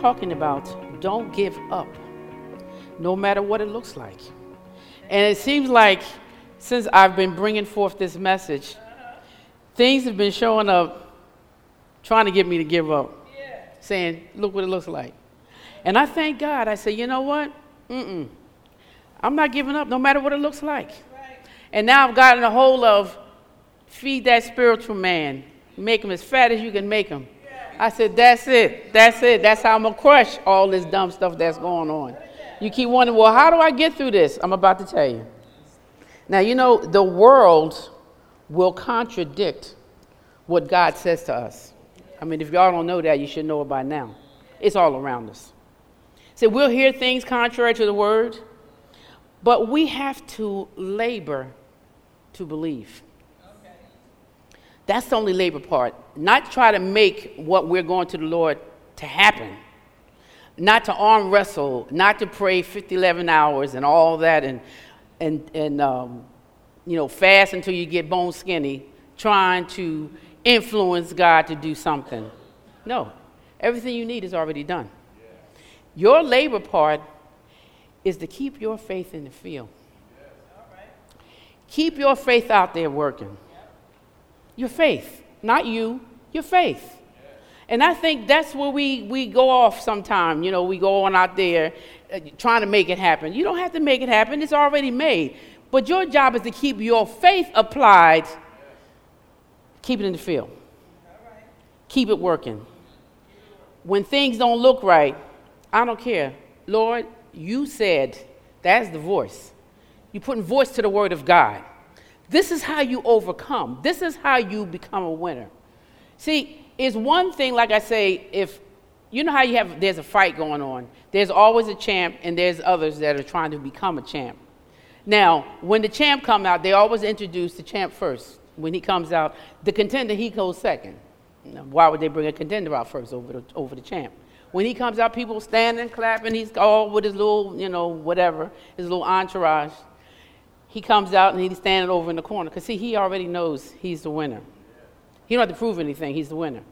talking about don't give up, no matter what it looks like. And it seems like since I've been bringing forth this message, things have been showing up trying to get me to give up, saying, Look what it looks like. And I thank God. I say, You know what? Mm-mm. I'm not giving up no matter what it looks like. And now I've gotten a hold of feed that spiritual man, make him as fat as you can make him. I said, That's it. That's it. That's how I'm going to crush all this dumb stuff that's going on. You keep wondering, Well, how do I get through this? I'm about to tell you. Now, you know, the world will contradict what God says to us. I mean, if y'all don't know that, you should know it by now. It's all around us. So we'll hear things contrary to the word, but we have to labor to believe. That's the only labor part. Not try to make what we're going to the Lord to happen. Not to arm wrestle, not to pray 50, 11 hours and all that, and, and, and um, you know, fast until you get bone skinny, trying to influence God to do something. No, everything you need is already done. Your labor part is to keep your faith in the field. Keep your faith out there working. Your faith, not you, your faith. And I think that's where we, we go off sometime. You know, we go on out there uh, trying to make it happen. You don't have to make it happen, it's already made. But your job is to keep your faith applied, keep it in the field, keep it working. When things don't look right, I don't care. Lord, you said, that's the voice. You're putting voice to the word of God. This is how you overcome. This is how you become a winner. See, it's one thing, like I say, if you know how you have there's a fight going on, there's always a champ and there's others that are trying to become a champ. Now, when the champ come out, they always introduce the champ first. When he comes out, the contender he goes second. Why would they bring a contender out first over the, over the champ? When he comes out, people standing, clapping. He's all with his little, you know, whatever, his little entourage. He comes out and he's standing over in the corner because see, he already knows he's the winner. He don't have to prove anything. He's the winner.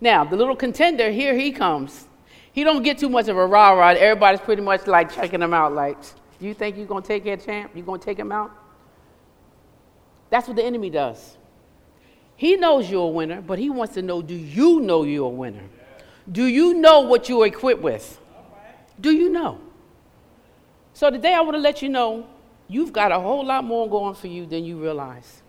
Now, the little contender, here he comes. He don't get too much of a rah rah. Everybody's pretty much like checking him out. Like, do you think you're gonna take that champ? you're gonna take him out? That's what the enemy does. He knows you're a winner, but he wants to know: Do you know you're a winner? Do you know what you're equipped with? Do you know? So today I want to let you know you've got a whole lot more going for you than you realize.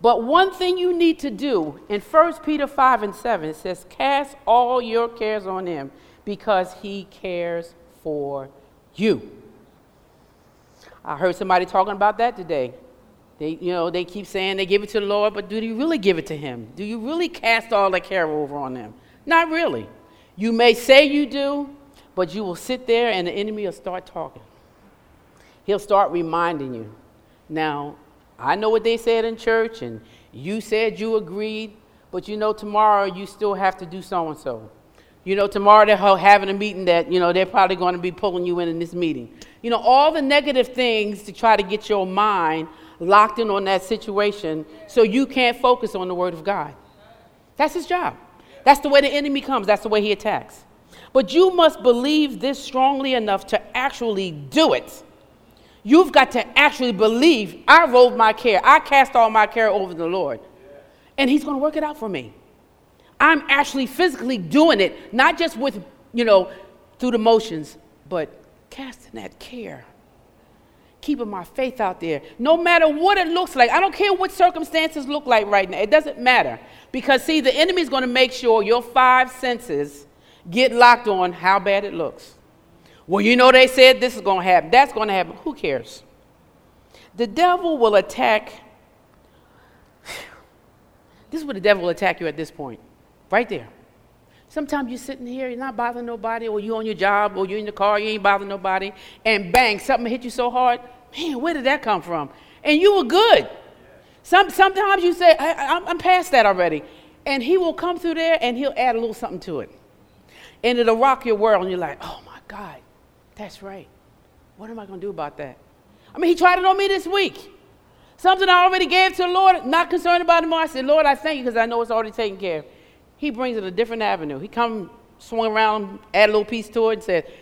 But one thing you need to do in 1 Peter 5 and 7, it says, Cast all your cares on him because he cares for you. I heard somebody talking about that today. They, you know, they keep saying they give it to the Lord, but do you really give it to him? Do you really cast all the care over on him? Not really. You may say you do, but you will sit there and the enemy will start talking. He'll start reminding you. Now, I know what they said in church, and you said you agreed, but you know, tomorrow you still have to do so and so. You know, tomorrow they're having a meeting that, you know, they're probably going to be pulling you in in this meeting. You know, all the negative things to try to get your mind locked in on that situation so you can't focus on the Word of God. That's his job. That's the way the enemy comes, that's the way he attacks. But you must believe this strongly enough to actually do it. You've got to actually believe I rolled my care, I cast all my care over the Lord, and he's going to work it out for me. I'm actually physically doing it, not just with, you know, through the motions, but casting that care keeping my faith out there. No matter what it looks like, I don't care what circumstances look like right now, it doesn't matter. Because, see, the enemy's going to make sure your five senses get locked on how bad it looks. Well, you know, they said this is going to happen, that's going to happen. Who cares? The devil will attack. This is where the devil will attack you at this point, right there. Sometimes you're sitting here, you're not bothering nobody, or you're on your job, or you're in the car, you ain't bothering nobody, and bang, something hit you so hard. Man, where did that come from? And you were good. Some, sometimes you say, I, am past that already. And he will come through there and he'll add a little something to it. And it'll rock your world, and you're like, oh my God, that's right. What am I going to do about that? I mean, he tried it on me this week. Something I already gave to the Lord, not concerned about him. I said, Lord, I thank you because I know it's already taken care of. He brings it a different avenue. He come swung around, add a little piece to it, and said,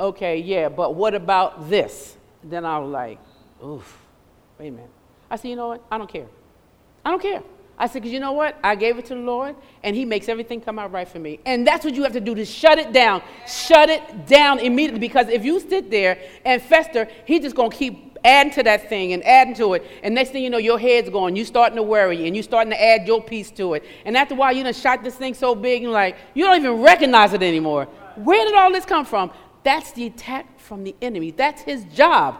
okay, yeah, but what about this? Then I was like, oof, wait a minute. I said, you know what? I don't care. I don't care. I said, because you know what? I gave it to the Lord, and He makes everything come out right for me. And that's what you have to do to shut it down. Shut it down immediately, because if you sit there and fester, He's just going to keep adding to that thing and adding to it. And next thing you know, your head's going. You're starting to worry, and you're starting to add your piece to it. And after a while, you done shot this thing so big, and like, you don't even recognize it anymore. Where did all this come from? That's the attack from the enemy. That's his job.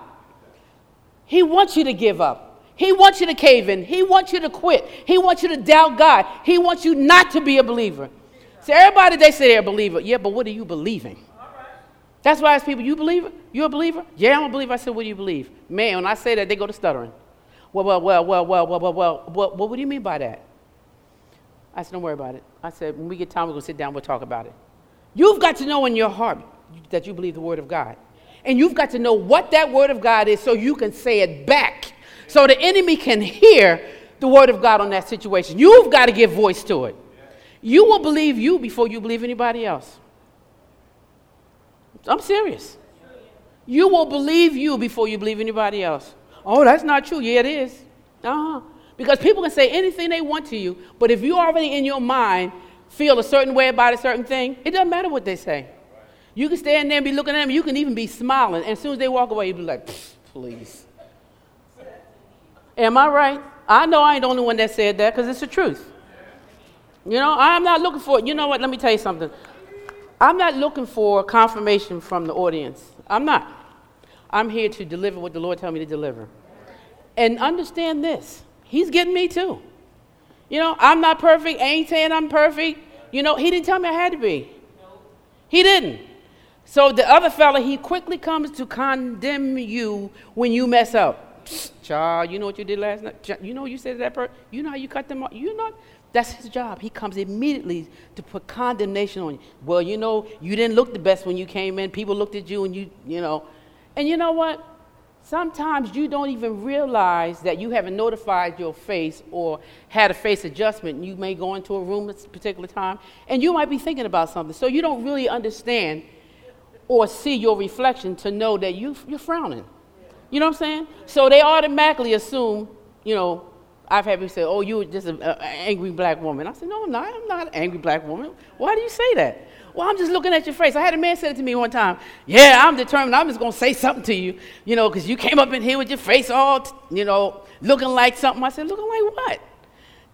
He wants you to give up. He wants you to cave in. He wants you to quit. He wants you to doubt God. He wants you not to be a believer. So everybody they say they're a believer. Yeah, but what are you believing? That's why I ask people, you believe it? You a believer? Yeah, I'm a believer. I said, what do you believe? Man, when I say that, they go to stuttering. Well, well, well, well, well, well, well, well, well, what do you mean by that? I said, don't worry about it. I said, when we get time, we're going to sit down, we'll talk about it. You've got to know in your heart that you believe the word of God. And you've got to know what that word of God is so you can say it back. So the enemy can hear the word of God on that situation. You've got to give voice to it. You will believe you before you believe anybody else. I'm serious. You will believe you before you believe anybody else. Oh, that's not true. Yeah, it is. Uh-huh. Because people can say anything they want to you, but if you already in your mind feel a certain way about a certain thing, it doesn't matter what they say. You can stand there and be looking at them. You can even be smiling. And as soon as they walk away, you be like, please. Am I right? I know I ain't the only one that said that because it's the truth. You know, I'm not looking for, you know what, let me tell you something. I'm not looking for confirmation from the audience. I'm not. I'm here to deliver what the Lord told me to deliver. And understand this He's getting me too. You know, I'm not perfect. I ain't saying I'm perfect. You know, He didn't tell me I had to be. He didn't. So the other fella, he quickly comes to condemn you when you mess up. Child, you know what you did last night? You know you said to that person? You know how you cut them off? You know? That's his job. He comes immediately to put condemnation on you. Well, you know, you didn't look the best when you came in. People looked at you and you, you know. And you know what? Sometimes you don't even realize that you haven't notified your face or had a face adjustment. You may go into a room at a particular time and you might be thinking about something. So you don't really understand or see your reflection to know that you, you're frowning. You know what I'm saying? So they automatically assume, you know, I've had people say, oh, you're just an angry black woman. I said, no, I'm not. I'm not an angry black woman. Why do you say that? Well, I'm just looking at your face. I had a man say it to me one time. Yeah, I'm determined. I'm just going to say something to you, you know, because you came up in here with your face all, you know, looking like something. I said, looking like what?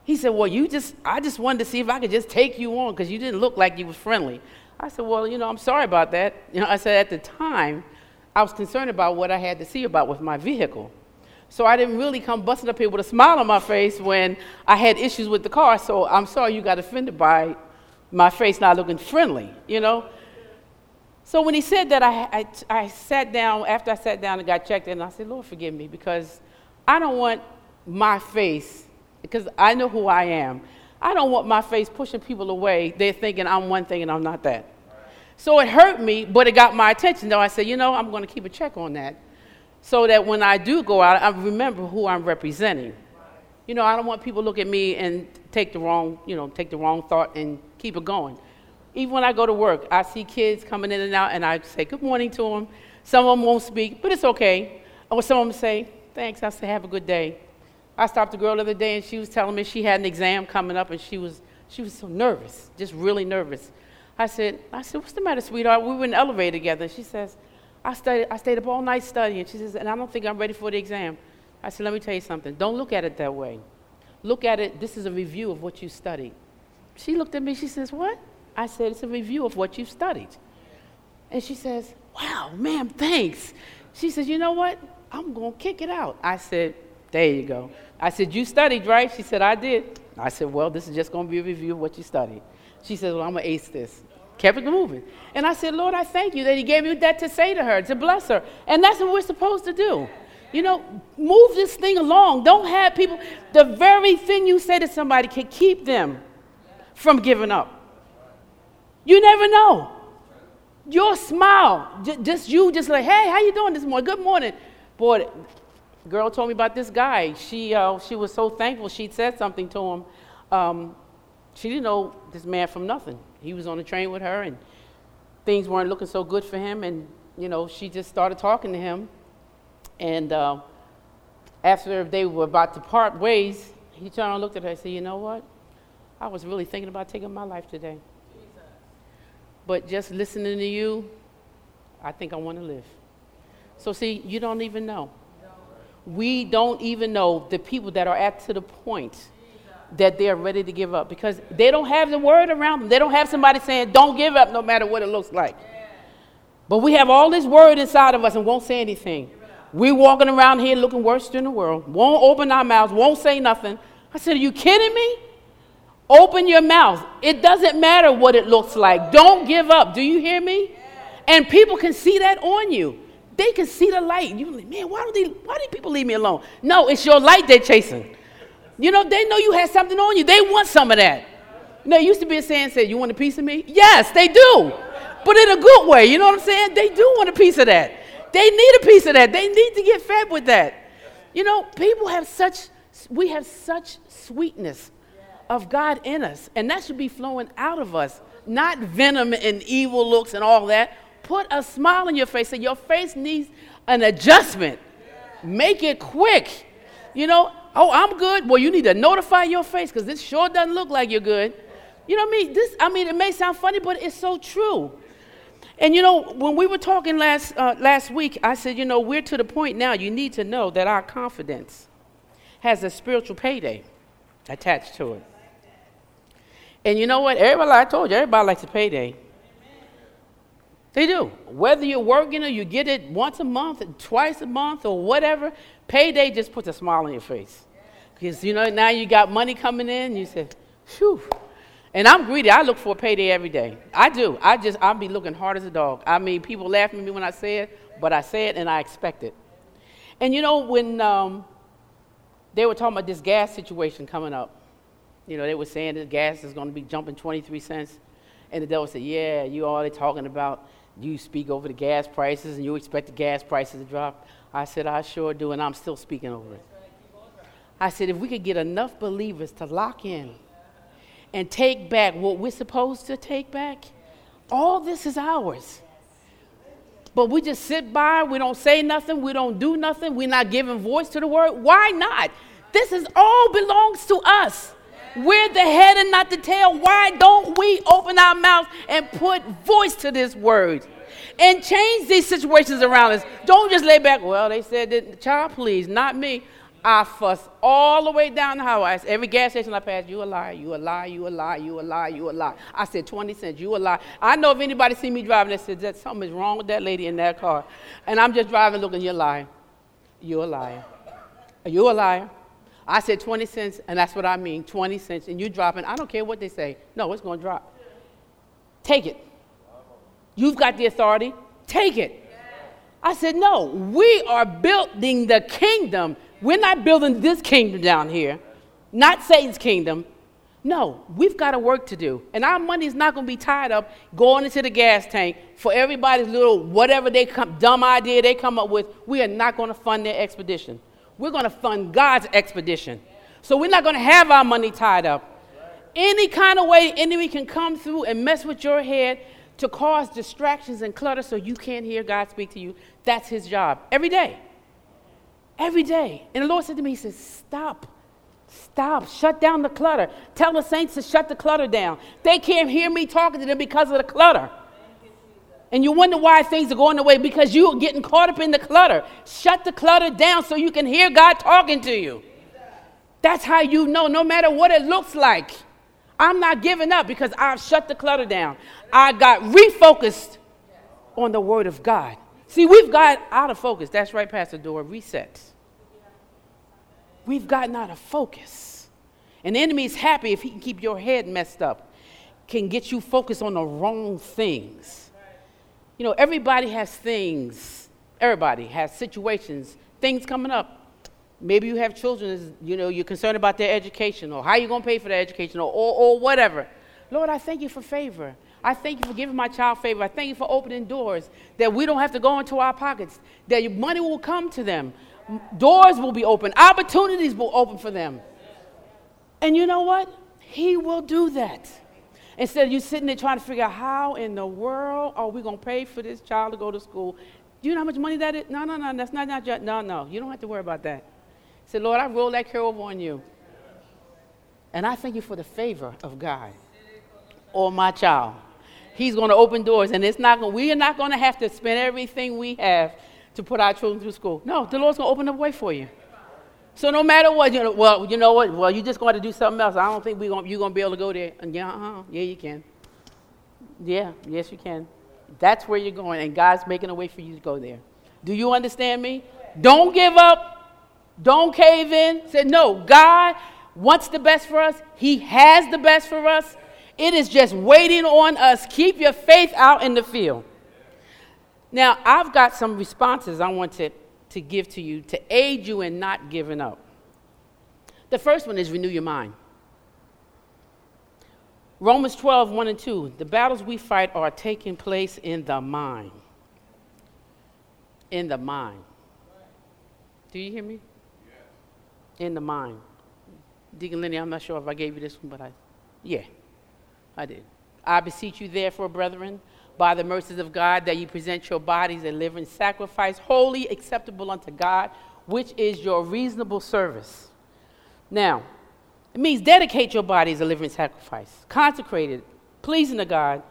He said, well, you just, I just wanted to see if I could just take you on because you didn't look like you was friendly. I said, well, you know, I'm sorry about that. You know, I said at the time, I was concerned about what I had to see about with my vehicle. So I didn't really come busting up here with a smile on my face when I had issues with the car. So I'm sorry you got offended by my face not looking friendly, you know? So when he said that, I, I, I sat down, after I sat down and got checked in, I said, Lord, forgive me, because I don't want my face, because I know who I am. I don't want my face pushing people away. They're thinking I'm one thing and I'm not that. So it hurt me, but it got my attention. Though I said, you know, I'm going to keep a check on that so that when I do go out, I remember who I'm representing. You know, I don't want people to look at me and take the wrong, you know, take the wrong thought and keep it going. Even when I go to work, I see kids coming in and out, and I say good morning to them. Some of them won't speak, but it's okay. Or some of them say, thanks, I say, have a good day. I stopped a girl the other day, and she was telling me she had an exam coming up, and she was, she was so nervous, just really nervous. I said, I said, what's the matter, sweetheart? We were in the elevator together. She says, I, studied, I stayed up all night studying. She says, and I don't think I'm ready for the exam. I said, let me tell you something. Don't look at it that way. Look at it, this is a review of what you studied. She looked at me, she says, What? I said, It's a review of what you've studied. And she says, Wow, ma'am, thanks. She says, You know what? I'm going to kick it out. I said, There you go. I said, You studied, right? She said, I did. I said, Well, this is just going to be a review of what you studied. She said, Well, I'm going to ace this. Kept it moving. And I said, Lord, I thank you that He gave me that to say to her, to bless her. And that's what we're supposed to do. You know, move this thing along. Don't have people, the very thing you say to somebody can keep them from giving up. You never know. Your smile, just you, just like, hey, how you doing this morning? Good morning. Boy, girl told me about this guy. She, uh, she was so thankful she'd said something to him. Um, she didn't know this man from nothing. he was on the train with her, and things weren't looking so good for him. And, you know, she just started talking to him. And uh, after they were about to part ways, he turned and looked at her and said, You know what? I was really thinking about taking my life today. But just listening to you, I think I want to live. So, see, you don't even know. We don't even know the people that are at to the point that they're ready to give up because they don't have the word around them. They don't have somebody saying, don't give up no matter what it looks like. But we have all this word inside of us and won't say anything. We walking around here looking worse than the world, won't open our mouths, won't say nothing. I said, Are you kidding me? Open your mouth. It doesn't matter what it looks like. Don't give up. Do you hear me? And people can see that on you. They can see the light. You like, man, why do they why do people leave me alone? No, it's your light they're chasing. You know, they know you had something on you. They want some of that. You know, used to be a saying said, You want a piece of me? Yes, they do. But in a good way. You know what I'm saying? They do want a piece of that. They need a piece of that. They need to get fed with that. You know, people have such we have such sweetness of God in us, and that should be flowing out of us, not venom and evil looks and all that. Put a smile on your face, and your face needs an adjustment. Make it quick. You know, oh, I'm good. Well, you need to notify your face because this sure doesn't look like you're good. You know what I mean? This, I mean, it may sound funny, but it's so true. And you know, when we were talking last, uh, last week, I said, you know, we're to the point now, you need to know that our confidence has a spiritual payday attached to it. And you know what? Everybody, I told you, everybody likes a payday. They do. Whether you're working or you get it once a month, twice a month, or whatever, payday just puts a smile on your face. Because, you know, now you got money coming in, you say, phew. And I'm greedy. I look for a payday every day. I do. I just, I'll be looking hard as a dog. I mean, people laugh at me when I say it, but I say it and I expect it. And you know, when um, they were talking about this gas situation coming up. You know, they were saying that gas is going to be jumping 23 cents. And the devil said, Yeah, you already talking about you speak over the gas prices and you expect the gas prices to drop. I said, I sure do, and I'm still speaking over it. I said, if we could get enough believers to lock in and take back what we're supposed to take back, all this is ours. But we just sit by, we don't say nothing, we don't do nothing, we're not giving voice to the word. Why not? This is all belongs to us. We're the head and not the tail. Why don't we open our mouth and put voice to this word? And change these situations around us. Don't just lay back. Well, they said that, child, please, not me. I fuss all the way down the highway. Every gas station I pass, you a liar, you a liar, you a liar, you a lie, you a liar. I said 20 cents, you a liar. I know if anybody see me driving, they said that something is wrong with that lady in that car. And I'm just driving looking, you're lying. You're a liar. Are you a liar? I said 20 cents, and that's what I mean 20 cents, and you dropping. I don't care what they say. No, it's going to drop. Take it. You've got the authority. Take it. I said, no, we are building the kingdom. We're not building this kingdom down here, not Satan's kingdom. No, we've got a work to do. And our money is not going to be tied up going into the gas tank for everybody's little whatever they come, dumb idea they come up with. We are not going to fund their expedition. We're going to fund God's expedition. So we're not going to have our money tied up. Any kind of way the enemy can come through and mess with your head to cause distractions and clutter so you can't hear God speak to you, that's his job every day. Every day. And the Lord said to me, He says, Stop. Stop. Shut down the clutter. Tell the saints to shut the clutter down. They can't hear me talking to them because of the clutter. And you wonder why things are going away because you're getting caught up in the clutter. Shut the clutter down so you can hear God talking to you. That's how you know, no matter what it looks like. I'm not giving up because I've shut the clutter down. I got refocused on the Word of God. See, we've got out of focus. That's right, Pastor Dora. Reset. We've gotten out of focus. And the enemy is happy if he can keep your head messed up, can get you focused on the wrong things. You know, everybody has things, everybody has situations, things coming up. Maybe you have children, you know, you're concerned about their education or how you're going to pay for their education or, or, or whatever. Lord, I thank you for favor. I thank you for giving my child favor. I thank you for opening doors that we don't have to go into our pockets, that money will come to them. Doors will be open, opportunities will open for them. And you know what? He will do that. Instead of you sitting there trying to figure out how in the world are we going to pay for this child to go to school? Do you know how much money that is? No, no, no, that's not, not just, no, no. You don't have to worry about that. Say, Lord, I roll that care over on you. And I thank you for the favor of God or my child. He's going to open doors, and it's not going. We are not going to have to spend everything we have to put our children through school. No, the Lord's going to open the way for you. So no matter what, you know, well, you know what? Well, you just going to do something else. I don't think we're going you're going to be able to go there. And yeah, uh-huh, yeah, you can. Yeah, yes, you can. That's where you're going, and God's making a way for you to go there. Do you understand me? Don't give up. Don't cave in. Say no. God wants the best for us. He has the best for us. It is just waiting on us. Keep your faith out in the field. Now, I've got some responses I want to to give to you to aid you in not giving up. The first one is renew your mind. Romans 12, 1 and 2. The battles we fight are taking place in the mind. In the mind. Do you hear me? In the mind. Deacon Lenny, I'm not sure if I gave you this one, but I, yeah, I did. I beseech you, therefore, brethren, by the mercies of God that you present your bodies a living sacrifice, holy, acceptable unto God, which is your reasonable service. Now, it means dedicate your body as a living sacrifice, consecrated, pleasing to God,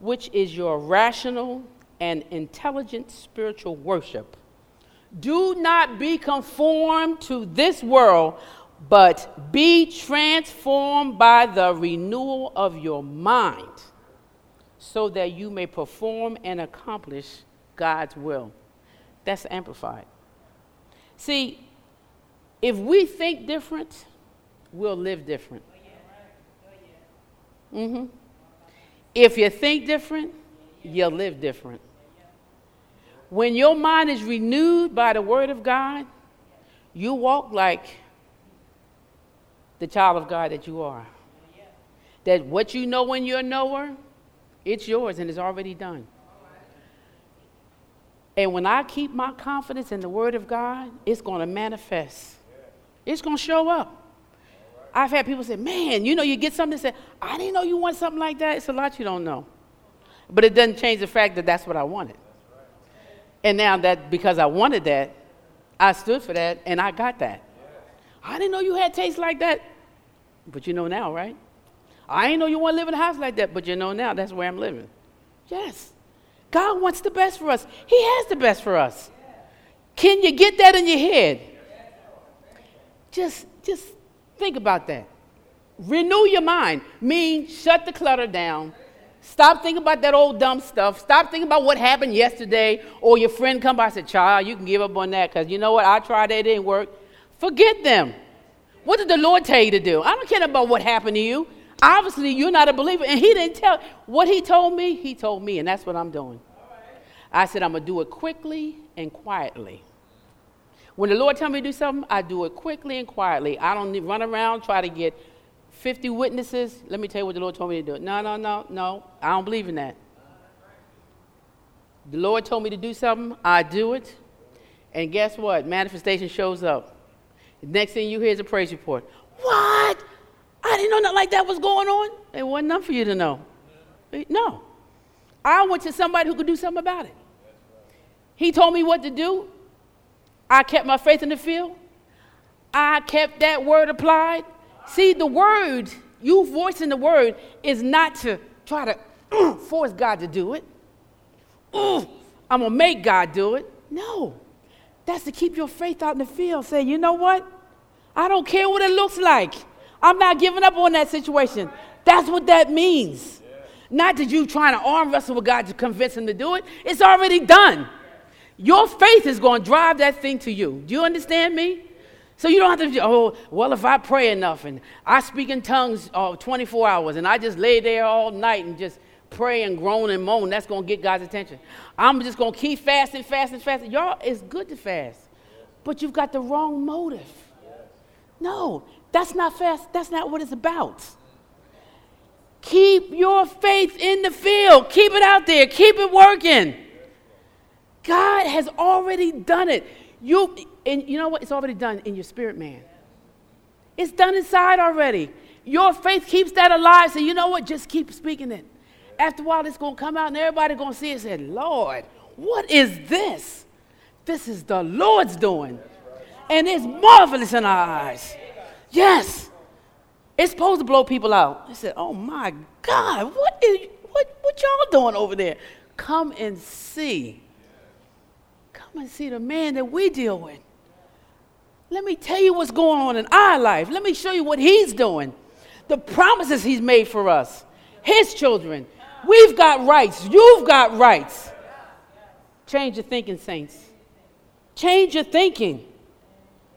which is your rational and intelligent spiritual worship. Do not be conformed to this world, but be transformed by the renewal of your mind so that you may perform and accomplish God's will. That's amplified. See, if we think different, we'll live different. Mm-hmm. If you think different, you'll live different. When your mind is renewed by the Word of God, you walk like the child of God that you are. That what you know when you're a knower, it's yours and it's already done. And when I keep my confidence in the Word of God, it's going to manifest. It's going to show up. I've had people say, Man, you know, you get something and say, I didn't know you want something like that. It's a lot you don't know. But it doesn't change the fact that that's what I wanted. And now that because I wanted that, I stood for that and I got that. I didn't know you had taste like that. But you know now, right? I ain't know you want to live in a house like that, but you know now that's where I'm living. Yes. God wants the best for us. He has the best for us. Can you get that in your head? Just just think about that. Renew your mind. Mean shut the clutter down. Stop thinking about that old dumb stuff. Stop thinking about what happened yesterday or your friend come by and said, child, you can give up on that because you know what? I tried that, it didn't work. Forget them. What did the Lord tell you to do? I don't care about what happened to you. Obviously, you're not a believer. And he didn't tell what he told me, he told me, and that's what I'm doing. I said, I'm going to do it quickly and quietly. When the Lord tell me to do something, I do it quickly and quietly. I don't run around, try to get 50 witnesses. Let me tell you what the Lord told me to do. No, no, no, no. I don't believe in that. The Lord told me to do something, I do it. And guess what? Manifestation shows up. Next thing you hear is a praise report. What? I didn't know nothing like that was going on. It wasn't enough for you to know. Eh, no. I went to somebody who could do something about it. He told me what to do. I kept my faith in the field. I kept that word applied. See, the word, you voicing the word, is not to try to force God to do it. I'm going to make God do it. No. That's to keep your faith out in the field. Say, you know what? I don't care what it looks like. I'm not giving up on that situation. That's what that means. Not that you trying to arm wrestle with God to convince him to do it. It's already done. Your faith is going to drive that thing to you. Do you understand me? So you don't have to, oh, well, if I pray enough and I speak in tongues uh, 24 hours and I just lay there all night and just pray and groan and moan, that's going to get God's attention. I'm just going to keep fasting, fasting, fasting. Y'all, it's good to fast, but you've got the wrong motive. No, that's not fast. That's not what it's about. Keep your faith in the field. Keep it out there. Keep it working. God has already done it. You and you know what? It's already done in your spirit man. It's done inside already. Your faith keeps that alive. So you know what? Just keep speaking it. After a while, it's to come out and everybody to see it and say, Lord, what is this? This is the Lord's doing. And it's marvelous in our eyes. Yes. It's supposed to blow people out. I said, oh my God, what is what, what y'all doing over there? Come and see. Come and see the man that we deal with. Let me tell you what's going on in our life. Let me show you what he's doing. The promises he's made for us, his children. We've got rights. You've got rights. Change your thinking, saints. Change your thinking,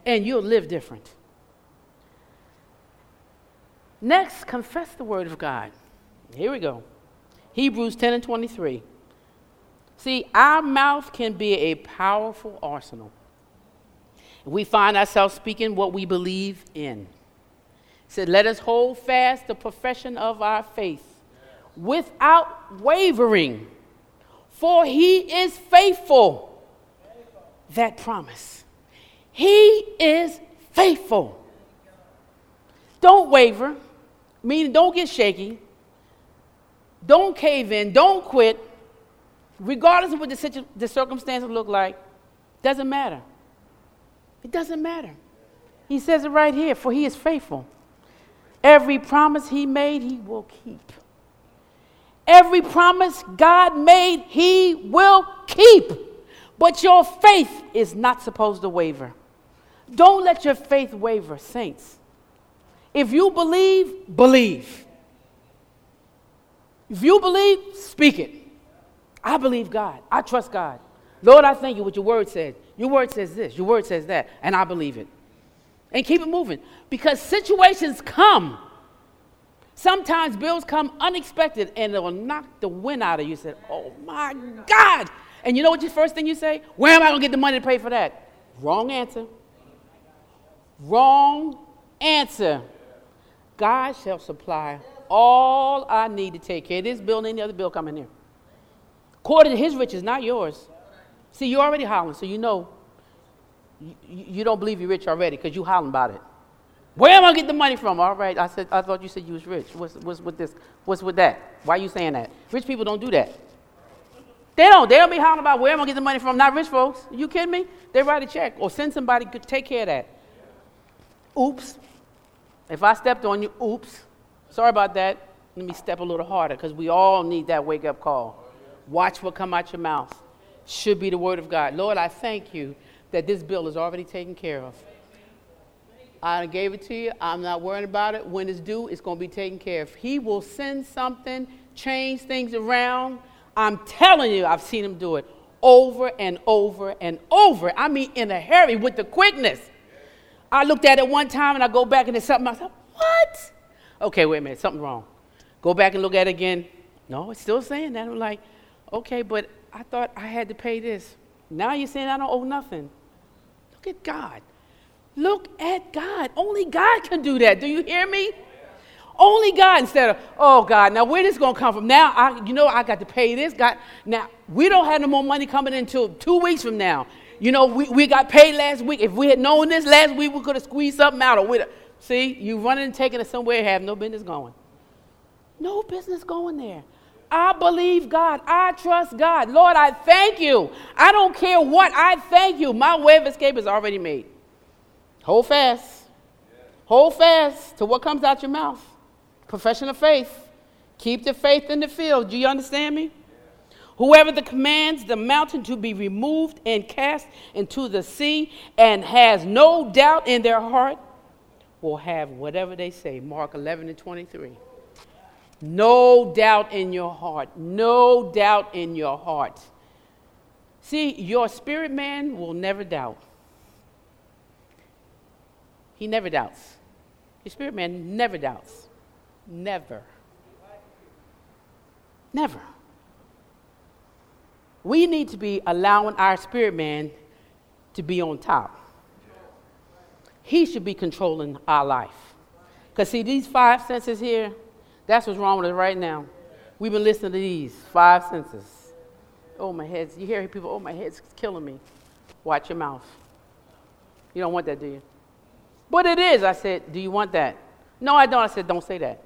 and you'll live different. Next, confess the word of God. Here we go. Hebrews 10 and 23. See, our mouth can be a powerful arsenal. We find ourselves speaking what we believe in. said, Let us hold fast the profession of our faith without wavering, for he is faithful. That promise. He is faithful. Don't waver, meaning don't get shaky. Don't cave in. Don't quit. Regardless of what the, situ- the circumstances look like, doesn't matter. It doesn't matter. He says it right here, for he is faithful. Every promise he made, he will keep. Every promise God made, he will keep. But your faith is not supposed to waver. Don't let your faith waver, saints. If you believe, believe. If you believe, speak it. I believe God. I trust God. Lord, I thank you what your word says. Your word says this, your word says that, and I believe it. And keep it moving because situations come. Sometimes bills come unexpected and it'll knock the wind out of you. You say, Oh my God. And you know what your first thing you say? Where am I going to get the money to pay for that? Wrong answer. Wrong answer. God shall supply all I need to take care of this bill and any other bill coming here. According to his riches, not yours. See, you're already hollering, so you know you, you don't believe you're rich already because you hollering about it. Where am I get the money from? All right, I said I thought you said you was rich. What's, what's with this? What's with that? Why are you saying that? Rich people don't do that. They don't. They don't be hollering about where am I get the money from? Not rich folks. You kidding me? They write a check or send somebody to take care of that. Oops. If I stepped on you, oops. Sorry about that. Let me step a little harder because we all need that wake up call. Watch what come out your mouth. Should be the word of God. Lord, I thank you that this bill is already taken care of. I gave it to you. I'm not worrying about it. When it's due, it's going to be taken care of. He will send something, change things around. I'm telling you, I've seen him do it over and over and over. I mean, in a hurry with the quickness. I looked at it one time and I go back and there's something. I said, what? Okay, wait a minute, something wrong. Go back and look at it again. No, it's still saying that. I'm like, okay, but I thought I had to pay this. Now you're saying I don't owe nothing. Look at God. Look at God. Only God can do that. Do you hear me? Only God instead of, oh God, now where this gonna come from? Now I you know I got to pay this. God now we don't have no more money coming in until two weeks from now. You know, we, we got paid last week. If we had known this last week, we could have squeezed something out of it. See, you running and taking it somewhere have no business going. No business going there. I believe God. I trust God. Lord, I thank you. I don't care what. I thank you. My way of escape is already made. Hold fast. Hold fast to what comes out your mouth. Profession of faith. Keep the faith in the field. Do you understand me? Whoever the commands the mountain to be removed and cast into the sea and has no doubt in their heart will have whatever they say. Mark 11 and 23. No doubt in your heart. No doubt in your heart. See, your spirit man will never doubt. He never doubts. Your spirit man never doubts. Never. Never. We need to be allowing our spirit man to be on top. He should be controlling our life. Because, see, these five senses here, that's what's wrong with us right now. We've been listening to these five senses. Oh, my head's, you hear people, oh, my head's killing me. Watch your mouth. You don't want that, do you? But it is. I said, do you want that? No, I don't. I said, don't say that.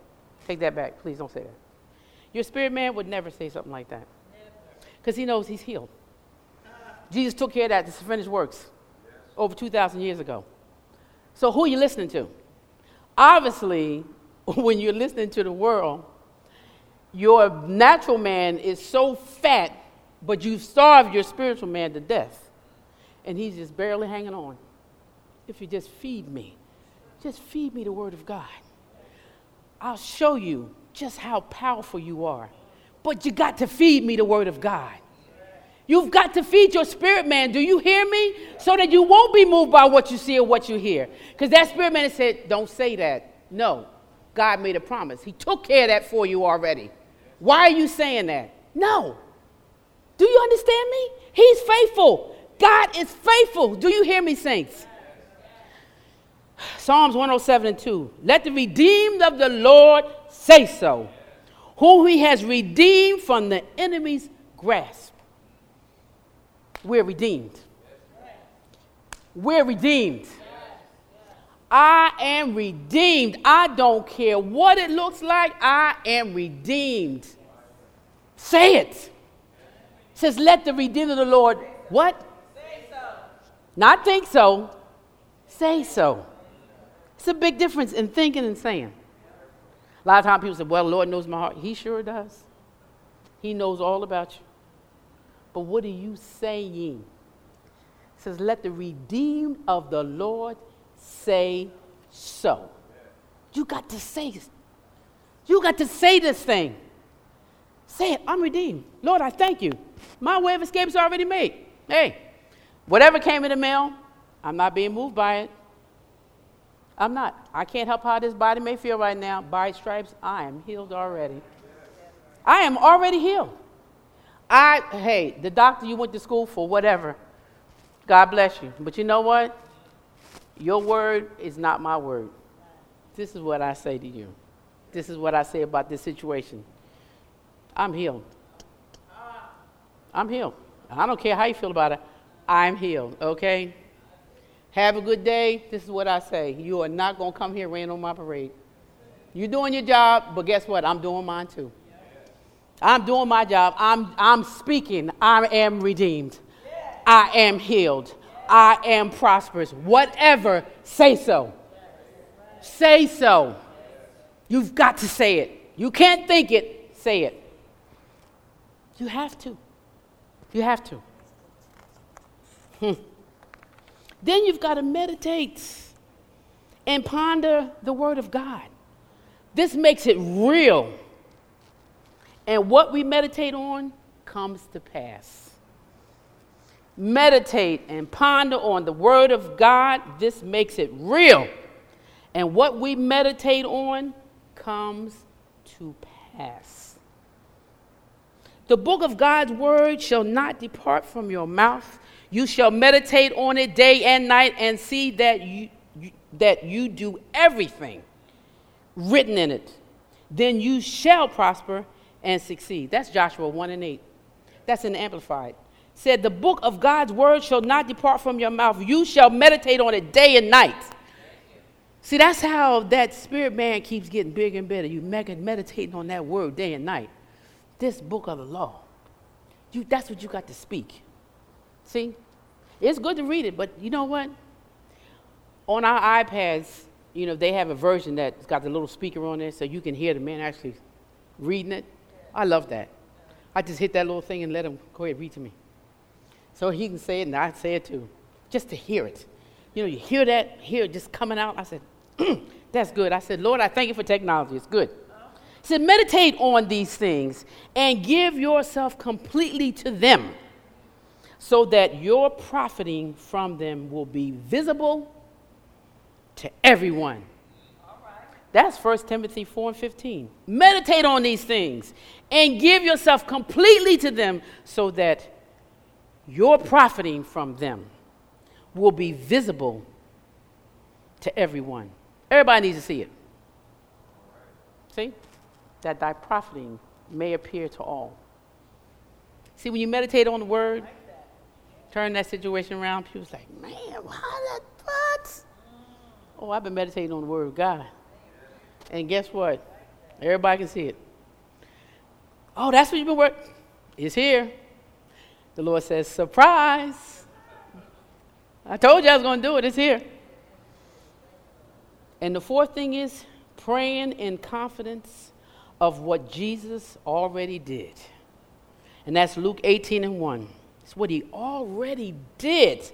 Take that back. Please don't say that. Your spirit man would never say something like that. Because he knows he's healed. Jesus took care of that. This is finished works over 2,000 years ago. So who are you listening to? Obviously, when you're listening to the world, your natural man is so fat, but you've starved your spiritual man to death. And he's just barely hanging on. If you just feed me, just feed me the word of God. I'll show you just how powerful you are. But you got to feed me the word of God. You've got to feed your spirit man. Do you hear me? So that you won't be moved by what you see or what you hear. Because that spirit man said, Don't say that. No. God made a promise. He took care of that for you already. Why are you saying that? No. Do you understand me? He's faithful. God is faithful. Do you hear me, saints? Psalms 107 and 2. Let the redeemed of the Lord say so, whom he has redeemed from the enemy's grasp. We're redeemed. We're redeemed. I am redeemed. I don't care what it looks like. I am redeemed. Say it. it says, let the redeemed of the Lord what? So. Not think so. Say so. It's a big difference in thinking and saying. A lot of times people say, well, Lord knows my heart. He sure does. He knows all about you. But what are you saying? It says, let the redeemed of the Lord say so. You got to say this. You got to say this thing. Say it. I'm redeemed. Lord, I thank you. My way of escape is already made. Hey, whatever came in the mail, I'm not being moved by it. I'm not. I can't help how this body may feel right now. By stripes, I am healed already. I am already healed. I, hey, the doctor you went to school for, whatever, God bless you. But you know what? Your word is not my word. This is what I say to you. This is what I say about this situation. I'm healed. I'm healed. I don't care how you feel about it. I'm healed, okay? Have a good day. This is what I say. You are not going to come here rain on my parade. You're doing your job, but guess what? I'm doing mine too. I'm doing my job. I'm, I'm speaking. I am redeemed. I am healed. I am prosperous. Whatever, say so. Say so. You've got to say it. You can't think it, say it. You have to. You have to. Hmm. Then you've got to meditate and ponder the Word of God. This makes it real. And what we meditate on comes to pass. Meditate and ponder on the Word of God. This makes it real. And what we meditate on comes to pass. The book of God's Word shall not depart from your mouth you shall meditate on it day and night and see that you, that you do everything written in it. Then you shall prosper and succeed. That's Joshua 1 and 8. That's in the Amplified. Said, The book of God's word shall not depart from your mouth. You shall meditate on it day and night. See, that's how that spirit man keeps getting bigger and better. You meditating on that word day and night. This book of the law. You, that's what you got to speak. See? It's good to read it, but you know what? On our iPads, you know, they have a version that's got the little speaker on there so you can hear the man actually reading it. I love that. I just hit that little thing and let him go ahead read to me. So he can say it and I say it too, just to hear it. You know, you hear that, hear it just coming out. I said, that's good. I said, Lord, I thank you for technology. It's good. He said, meditate on these things and give yourself completely to them so that your profiting from them will be visible to everyone. That's 1 Timothy 4 and 15. Meditate on these things and give yourself completely to them so that your profiting from them will be visible to everyone. Everybody needs to see it. See? That thy profiting may appear to all. See, when you meditate on the word, turn that situation around, people's like, man, how that, what? Oh, I've been meditating on the Word of God. And guess what? Everybody can see it. Oh, that's what you've been working. It's here. The Lord says, surprise. I told you I was going to do it. It's here. And the fourth thing is praying in confidence of what Jesus already did. And that's Luke 18 and 1. It's what he already did.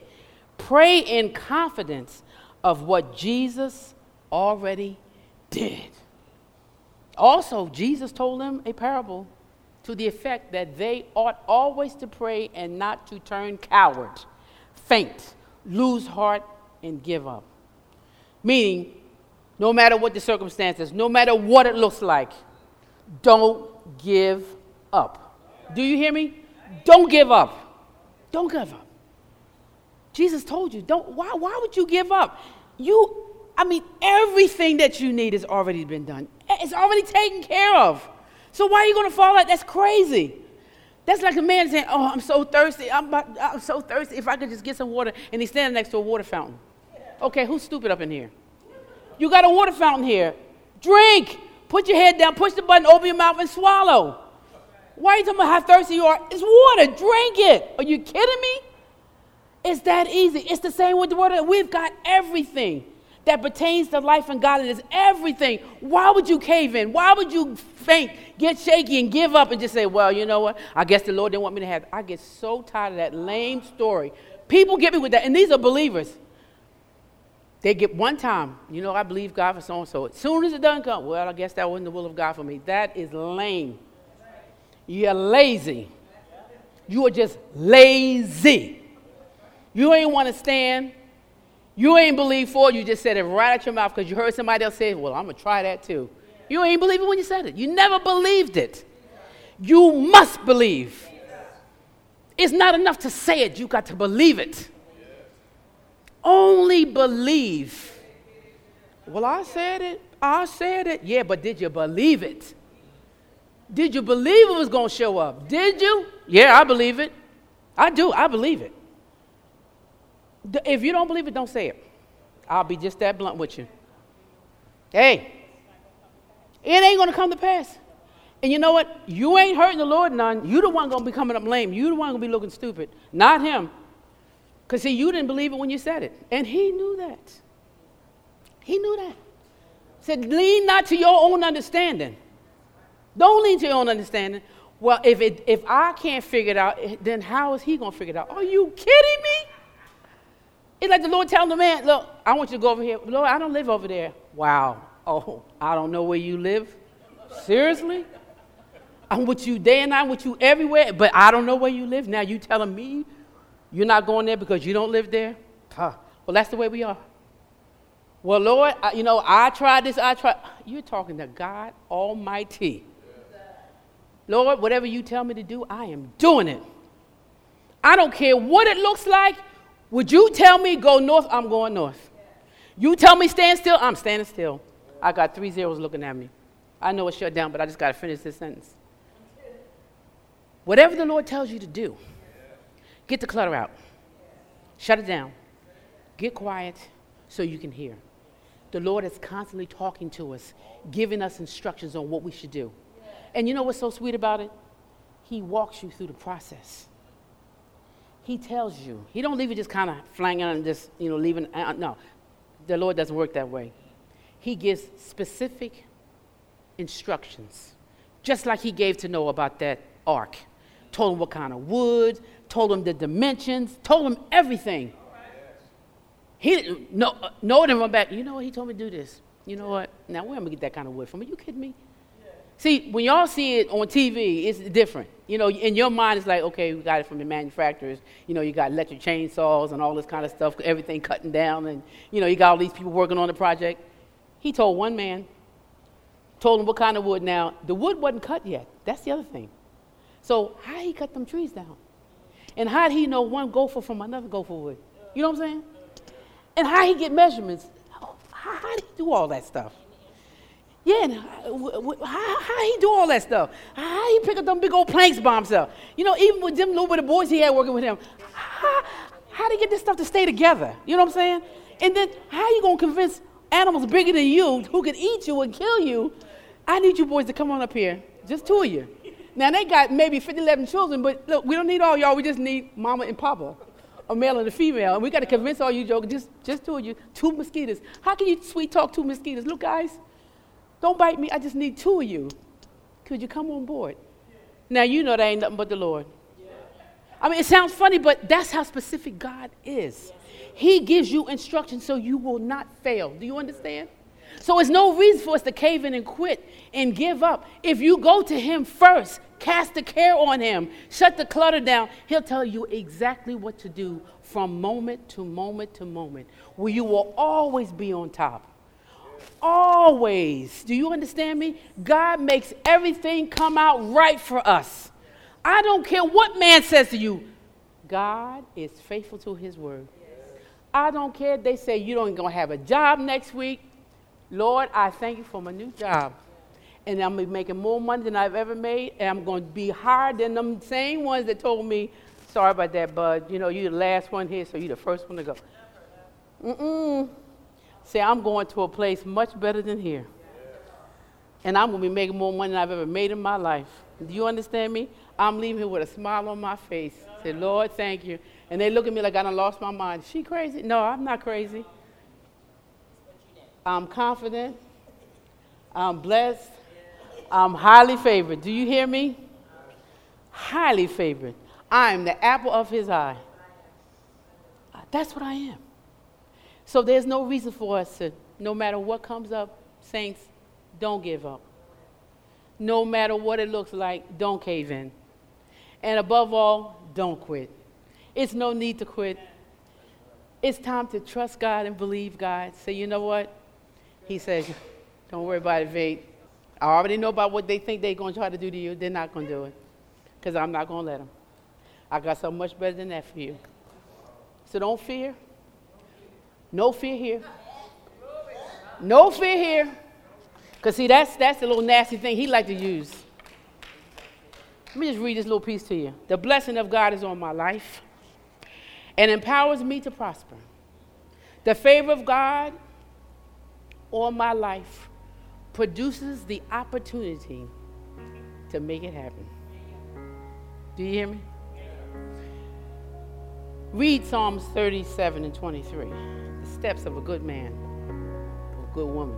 Pray in confidence of what Jesus already did. Also, Jesus told them a parable to the effect that they ought always to pray and not to turn coward, faint, lose heart, and give up. Meaning, no matter what the circumstances, no matter what it looks like, don't give up. Do you hear me? Don't give up. Don't give up. Jesus told you, don't why why would you give up? You I mean everything that you need has already been done. It's already taken care of. So why are you going to fall out? That's crazy. That's like a man saying, "Oh, I'm so thirsty. I'm, about, I'm so thirsty. If I could just get some water," and he's standing next to a water fountain. Okay, who's stupid up in here? You got a water fountain here. Drink. Put your head down, push the button, open your mouth, and swallow. Why are you talking about how thirsty you are? It's water. Drink it. Are you kidding me? It's that easy. It's the same with the water. We've got everything that pertains to life and godliness. Everything. Why would you cave in? Why would you faint, get shaky, and give up and just say, well, you know what? I guess the Lord didn't want me to have. I get so tired of that lame story. People get me with that, and these are believers. They get one time, you know, I believe God for so and so. As soon as it doesn't come, well, I guess that wasn't the will of God for me. That is lame. You're lazy. You are just lazy. You ain't want to stand. You ain't believe for it. You just said it right out your mouth because you heard somebody else say, well, I'm going to try that too. You ain't believe it when you said it. You never believed it. You must believe. It's not enough to say it, you got to believe it only believe. Well, I said it. I said it. Yeah, but did you believe it? Did you believe it was going to show up? Did you? Yeah, I believe it. I do. I believe it. If you don't believe it, don't say it. I'll be just that blunt with you. Hey, it ain't going to come to pass. And you know what? You ain't hurting the Lord none. You the one going to be coming up lame. You the one going to be looking stupid. Not him. Because, see, you didn't believe it when you said it. And he knew that. He knew that. Said, lean not to your own understanding. Don't lean to your own understanding. Well, if, it, if I can't figure it out, eh, then how is he going to figure it out? Are you kidding me? It's like the Lord telling the man, Look, I want you to go over here. Lord, I don't live over there. Wow. Oh, I don't know where you live. Seriously? I'm with you day and night, I'm with you everywhere, but I don't know where you live. Now you telling me you're not going there because you don't live there? Huh. Well, that's the way we are. Well, Lord, I, you know, I tried this, I tried. You're talking to God Almighty. Lord, whatever you tell me to do, I am doing it. I don't care what it looks like. Would you tell me go north? I'm going north. You tell me stand still? I'm standing still. I got three zeros looking at me. I know it's shut down, but I just got to finish this sentence. Whatever the Lord tells you to do, Get the clutter out. Shut it down. Get quiet so you can hear. The Lord is constantly talking to us, giving us instructions on what we should do. And you know what's so sweet about it? He walks you through the process. He tells you. He don't leave you just kind of flanging and just, you know, leaving. Uh, no, the Lord doesn't work that way. He gives specific instructions, just like he gave to Noah about that ark. Told him what kind of wood, told him the dimensions, told him everything. He no no didn't run back. You know what? He told me to do this. You know what? Now where am I gonna get that kind of wood from? Are you kidding me? See, when y'all see it on TV, it's different. You know, in your mind, it's like, okay, we got it from the manufacturers. You know, you got electric chainsaws and all this kind of stuff, everything cutting down, and you know, you got all these people working on the project. He told one man, told him what kind of wood. Now, the wood wasn't cut yet. That's the other thing. So how he cut them trees down? And how did he know one gopher from another gopher wood? You know what I'm saying? And how he get measurements? How, how did he do all that stuff? Yeah, and uh, how, how he do all that stuff? How he pick up them big old planks by himself? You know, even with them little bit of boys he had working with him, how, how he get this stuff to stay together? You know what I'm saying? And then how you gonna convince animals bigger than you who could eat you and kill you. I need you boys to come on up here. Just two of you. Now they got maybe 50, 11 children, but look, we don't need all y'all. We just need mama and papa, a male and a female. And we got to convince all you jokers, just, just two of you, two mosquitoes. How can you sweet talk two mosquitoes? Look, guys, don't bite me. I just need two of you. Could you come on board? Now you know that ain't nothing but the Lord. I mean, it sounds funny, but that's how specific God is. He gives you instructions so you will not fail. Do you understand? So it's no reason for us to cave in and quit and give up. If you go to Him first, cast the care on Him, shut the clutter down, He'll tell you exactly what to do from moment to moment to moment, where you will always be on top. Always. Do you understand me? God makes everything come out right for us. I don't care what man says to you. God is faithful to his word. I don't care. They say you don't to have a job next week. Lord, I thank you for my new job. And I'm making more money than I've ever made. And I'm to be higher than them same ones that told me, sorry about that, bud. You know, you're the last one here, so you're the first one to go. Mm-mm. Say, I'm going to a place much better than here. And I'm going to be making more money than I've ever made in my life. Do you understand me? I'm leaving here with a smile on my face. Say, Lord, thank you. And they look at me like I done lost my mind. She crazy? No, I'm not crazy. I'm confident. I'm blessed. I'm highly favored. Do you hear me? Highly favored. I am the apple of his eye. That's what I am. So there's no reason for us to, no matter what comes up, saints, don't give up. No matter what it looks like, don't cave in. And above all, don't quit. It's no need to quit. It's time to trust God and believe God. Say, you know what? He says, don't worry about it, Vade. I already know about what they think they're going to try to do to you. They're not going to do it because I'm not going to let them. I got so much better than that for you. So don't fear. No fear here. No fear here. Because, see, that's, that's the little nasty thing he like to use. Let me just read this little piece to you. The blessing of God is on my life and empowers me to prosper. The favor of God on my life produces the opportunity to make it happen. Do you hear me? Read Psalms 37 and 23. Steps of a good man, a good woman,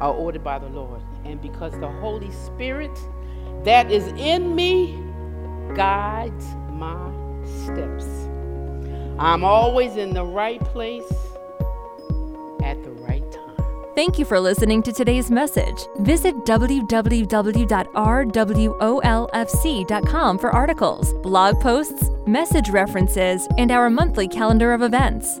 are ordered by the Lord. And because the Holy Spirit that is in me guides my steps. I'm always in the right place at the right time. Thank you for listening to today's message. Visit www.rwolfc.com for articles, blog posts, message references, and our monthly calendar of events.